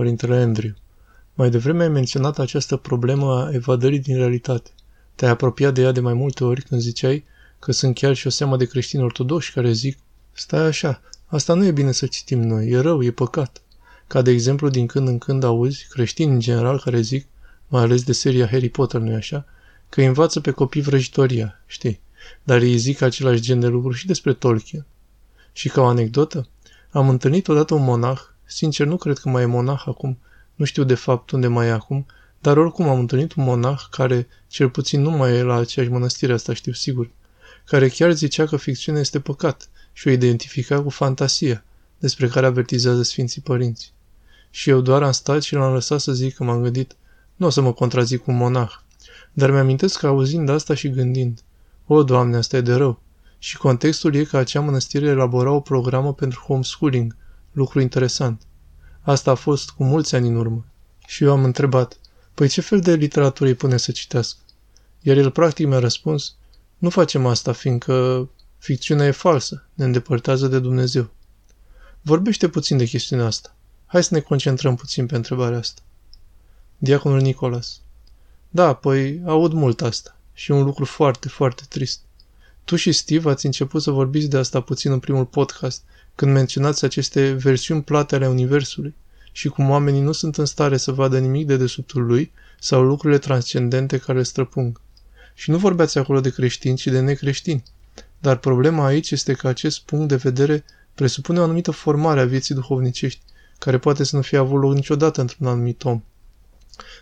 părintele Andrew. Mai devreme ai menționat această problemă a evadării din realitate. Te-ai apropiat de ea de mai multe ori când ziceai că sunt chiar și o seamă de creștini ortodoși care zic Stai așa, asta nu e bine să citim noi, e rău, e păcat. Ca de exemplu, din când în când auzi creștini în general care zic, mai ales de seria Harry Potter, nu-i așa, că îi învață pe copii vrăjitoria, știi? Dar ei zic același gen de lucruri și despre Tolkien. Și ca o anecdotă, am întâlnit odată un monah, sincer nu cred că mai e monah acum, nu știu de fapt unde mai e acum, dar oricum am întâlnit un monah care, cel puțin nu mai e la aceeași mănăstire, asta știu sigur, care chiar zicea că ficțiunea este păcat și o identifica cu fantasia, despre care avertizează Sfinții Părinți. Și eu doar am stat și l-am lăsat să zic că m-am gândit, nu o să mă contrazic cu un monah, dar mi-amintesc că auzind asta și gândind, o, Doamne, asta e de rău. Și contextul e că acea mănăstire elabora o programă pentru homeschooling, lucru interesant. Asta a fost cu mulți ani în urmă. Și eu am întrebat, păi ce fel de literatură îi pune să citească? Iar el practic mi-a răspuns, nu facem asta, fiindcă ficțiunea e falsă, ne îndepărtează de Dumnezeu. Vorbește puțin de chestiunea asta. Hai să ne concentrăm puțin pe întrebarea asta. Diaconul Nicolas. Da, păi aud mult asta. Și un lucru foarte, foarte trist. Tu și Steve ați început să vorbiți de asta puțin în primul podcast, când menționați aceste versiuni plate ale Universului și cum oamenii nu sunt în stare să vadă nimic de desubtul lui sau lucrurile transcendente care îl străpung. Și nu vorbeați acolo de creștini, ci de necreștini. Dar problema aici este că acest punct de vedere presupune o anumită formare a vieții duhovnicești, care poate să nu fie avut loc niciodată într-un anumit om.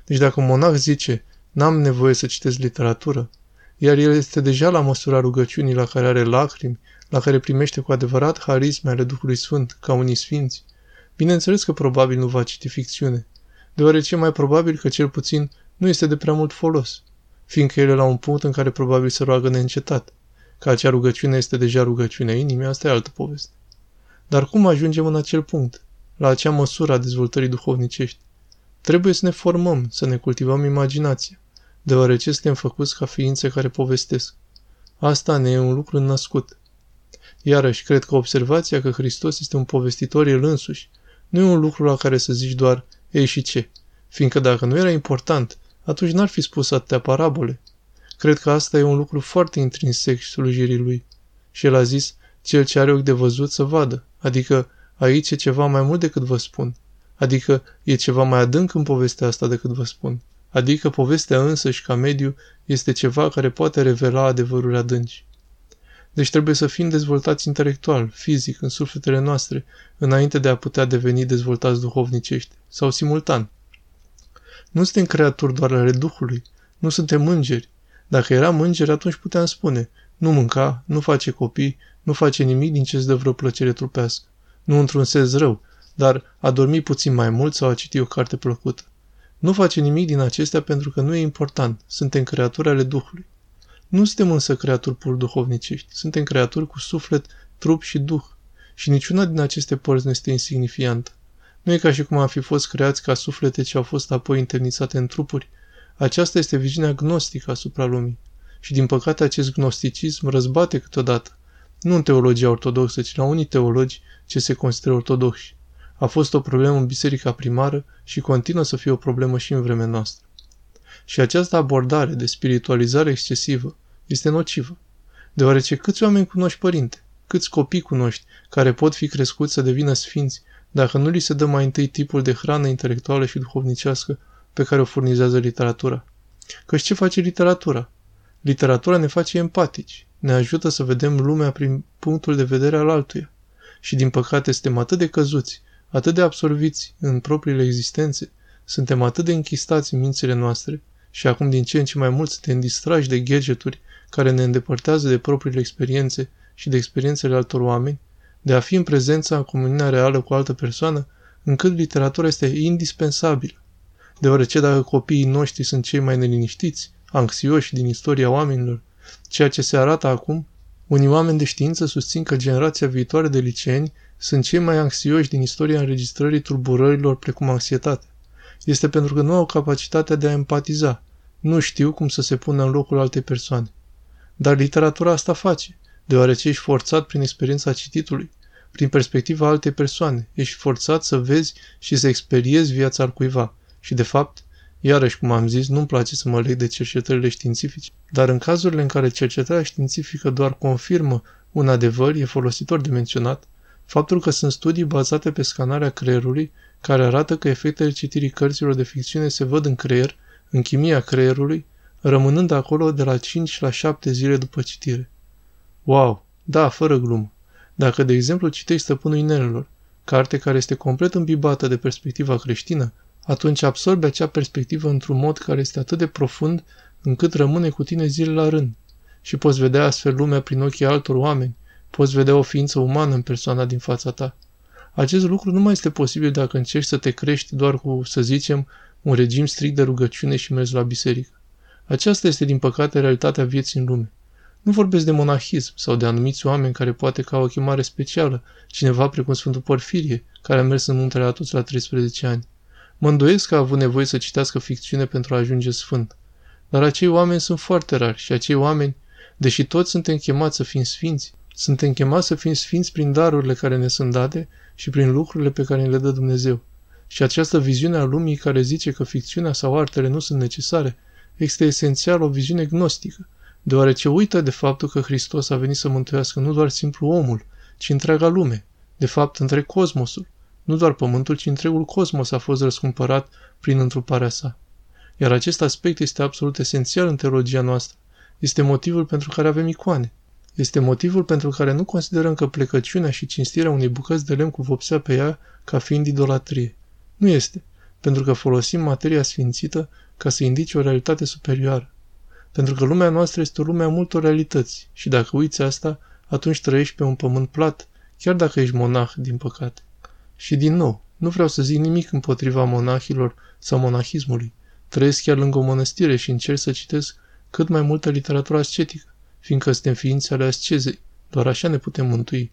Deci dacă un monah zice, n-am nevoie să citesc literatură, iar el este deja la măsura rugăciunii la care are lacrimi, la care primește cu adevărat harisme ale Duhului Sfânt, ca unii sfinți, bineînțeles că probabil nu va citi ficțiune, deoarece mai probabil că cel puțin nu este de prea mult folos, fiindcă el e la un punct în care probabil se roagă neîncetat. Că acea rugăciune este deja rugăciunea inimii, asta e altă poveste. Dar cum ajungem în acel punct, la acea măsură a dezvoltării duhovnicești? Trebuie să ne formăm, să ne cultivăm imaginația, deoarece suntem făcuți ca ființe care povestesc. Asta ne e un lucru născut. Iarăși, cred că observația că Hristos este un povestitor el însuși nu e un lucru la care să zici doar, ei și ce, fiindcă dacă nu era important, atunci n-ar fi spus atâtea parabole. Cred că asta e un lucru foarte intrinsec slujirii lui. Și el a zis, cel ce are ochi de văzut să vadă, adică aici e ceva mai mult decât vă spun. Adică e ceva mai adânc în povestea asta decât vă spun. Adică povestea însăși ca mediu este ceva care poate revela adevăruri adânci. Deci trebuie să fim dezvoltați intelectual, fizic, în sufletele noastre, înainte de a putea deveni dezvoltați duhovnicești, sau simultan. Nu suntem creaturi doar ale Duhului, nu suntem îngeri. Dacă eram îngeri, atunci puteam spune, nu mânca, nu face copii, nu face nimic din ce-ți dă vreo plăcere trupească. Nu într-un sens rău, dar a dormi puțin mai mult sau a citi o carte plăcută. Nu face nimic din acestea pentru că nu e important, suntem creaturi ale Duhului. Nu suntem însă creaturi pur duhovnicești, suntem creaturi cu suflet, trup și duh. Și niciuna din aceste părți nu este insignifiantă. Nu e ca și cum am fi fost creați ca suflete ce au fost apoi internițate în trupuri. Aceasta este viziunea gnostică asupra lumii. Și din păcate acest gnosticism răzbate câteodată. Nu în teologia ortodoxă, ci la unii teologi ce se consideră ortodoxi. A fost o problemă în biserica primară și continuă să fie o problemă și în vremea noastră. Și această abordare de spiritualizare excesivă este nocivă, deoarece câți oameni cunoști părinte, câți copii cunoști care pot fi crescuți să devină sfinți dacă nu li se dă mai întâi tipul de hrană intelectuală și duhovnicească pe care o furnizează literatura. Căci ce face literatura? Literatura ne face empatici, ne ajută să vedem lumea prin punctul de vedere al altuia. Și din păcate suntem atât de căzuți, atât de absorbiți în propriile existențe, suntem atât de închistați în mințile noastre și acum din ce în ce mai mult suntem distrași de gadgeturi care ne îndepărtează de propriile experiențe și de experiențele altor oameni, de a fi în prezența în comuniunea reală cu altă persoană, încât literatura este indispensabilă. Deoarece dacă copiii noștri sunt cei mai neliniștiți, anxioși din istoria oamenilor, ceea ce se arată acum, unii oameni de știință susțin că generația viitoare de liceeni sunt cei mai anxioși din istoria înregistrării tulburărilor precum anxietate. Este pentru că nu au capacitatea de a empatiza, nu știu cum să se pună în locul altei persoane. Dar literatura asta face, deoarece ești forțat prin experiența cititului, prin perspectiva altei persoane. Ești forțat să vezi și să experiezi viața al cuiva. Și de fapt, iarăși cum am zis, nu-mi place să mă leg de cercetările științifice, dar în cazurile în care cercetarea științifică doar confirmă un adevăr, e folositor de menționat, faptul că sunt studii bazate pe scanarea creierului care arată că efectele citirii cărților de ficțiune se văd în creier, în chimia creierului, rămânând acolo de la 5 la 7 zile după citire. Wow! Da, fără glumă. Dacă, de exemplu, citești Stăpânul Inelelor, carte care este complet îmbibată de perspectiva creștină, atunci absorbe acea perspectivă într-un mod care este atât de profund încât rămâne cu tine zile la rând. Și poți vedea astfel lumea prin ochii altor oameni, poți vedea o ființă umană în persoana din fața ta. Acest lucru nu mai este posibil dacă încerci să te crești doar cu, să zicem, un regim strict de rugăciune și mergi la biserică. Aceasta este, din păcate, realitatea vieții în lume. Nu vorbesc de monahism sau de anumiți oameni care poate ca o chemare specială, cineva precum Sfântul Porfirie, care a mers în muntele Atos la 13 ani. Mă îndoiesc că a avut nevoie să citească ficțiune pentru a ajunge sfânt. Dar acei oameni sunt foarte rari și acei oameni, deși toți suntem chemați să fim sfinți, suntem chemați să fim sfinți prin darurile care ne sunt date și prin lucrurile pe care le dă Dumnezeu. Și această viziune a lumii care zice că ficțiunea sau artele nu sunt necesare, este esențial o viziune gnostică, deoarece uită de faptul că Hristos a venit să mântuiască nu doar simplu omul, ci întreaga lume, de fapt întreg cosmosul. Nu doar pământul, ci întregul cosmos a fost răscumpărat prin întruparea sa. Iar acest aspect este absolut esențial în teologia noastră. Este motivul pentru care avem icoane. Este motivul pentru care nu considerăm că plecăciunea și cinstirea unei bucăți de lemn cu vopsea pe ea ca fiind idolatrie. Nu este, pentru că folosim materia sfințită ca să indice o realitate superioară. Pentru că lumea noastră este o lume a multor realități și dacă uiți asta, atunci trăiești pe un pământ plat, chiar dacă ești monah, din păcate. Și din nou, nu vreau să zic nimic împotriva monahilor sau monahismului. Trăiesc chiar lângă o mănăstire și încerc să citesc cât mai multă literatură ascetică, fiindcă suntem ființe ale ascezei. Doar așa ne putem mântui.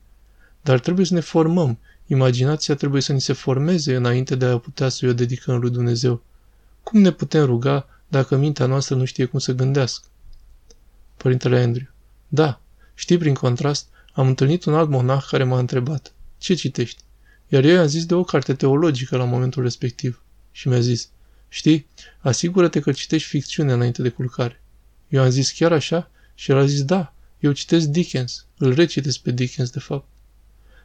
Dar trebuie să ne formăm. Imaginația trebuie să ni se formeze înainte de a putea să o dedicăm lui Dumnezeu. Cum ne putem ruga dacă mintea noastră nu știe cum să gândească? Părintele Andrew. Da, știi, prin contrast, am întâlnit un alt monah care m-a întrebat. Ce citești? Iar eu i-am zis de o carte teologică la momentul respectiv. Și mi-a zis, știi, asigură-te că citești ficțiune înainte de culcare. Eu am zis chiar așa și el a zis, da, eu citesc Dickens, îl recitesc pe Dickens de fapt.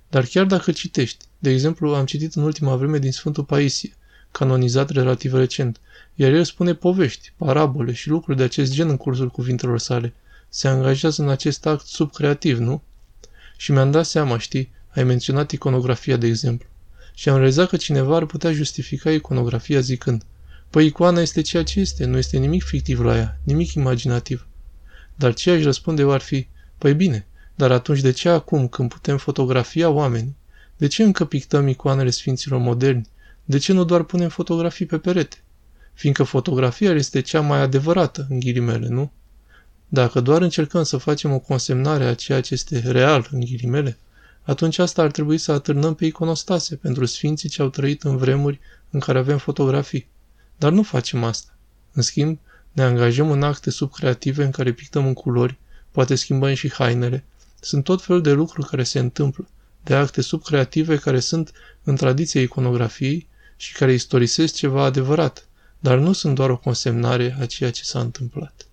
Dar chiar dacă citești, de exemplu, am citit în ultima vreme din Sfântul Paisie, canonizat relativ recent, iar el spune povești, parabole și lucruri de acest gen în cursul cuvintelor sale. Se angajează în acest act subcreativ, nu? Și mi-am dat seama, știi, ai menționat iconografia, de exemplu. Și am realizat că cineva ar putea justifica iconografia zicând, păi icoana este ceea ce este, nu este nimic fictiv la ea, nimic imaginativ. Dar ce aș răspunde eu ar fi, păi bine, dar atunci de ce acum, când putem fotografia oamenii, de ce încă pictăm icoanele sfinților moderni? De ce nu doar punem fotografii pe perete? Fiindcă fotografia este cea mai adevărată, în ghilimele, nu? Dacă doar încercăm să facem o consemnare a ceea ce este real, în ghilimele, atunci asta ar trebui să atârnăm pe iconostase pentru sfinții ce au trăit în vremuri în care avem fotografii. Dar nu facem asta. În schimb, ne angajăm în acte subcreative în care pictăm în culori, poate schimbăm și hainele. Sunt tot felul de lucruri care se întâmplă, de acte subcreative care sunt în tradiția iconografiei și care istorisesc ceva adevărat, dar nu sunt doar o consemnare a ceea ce s-a întâmplat.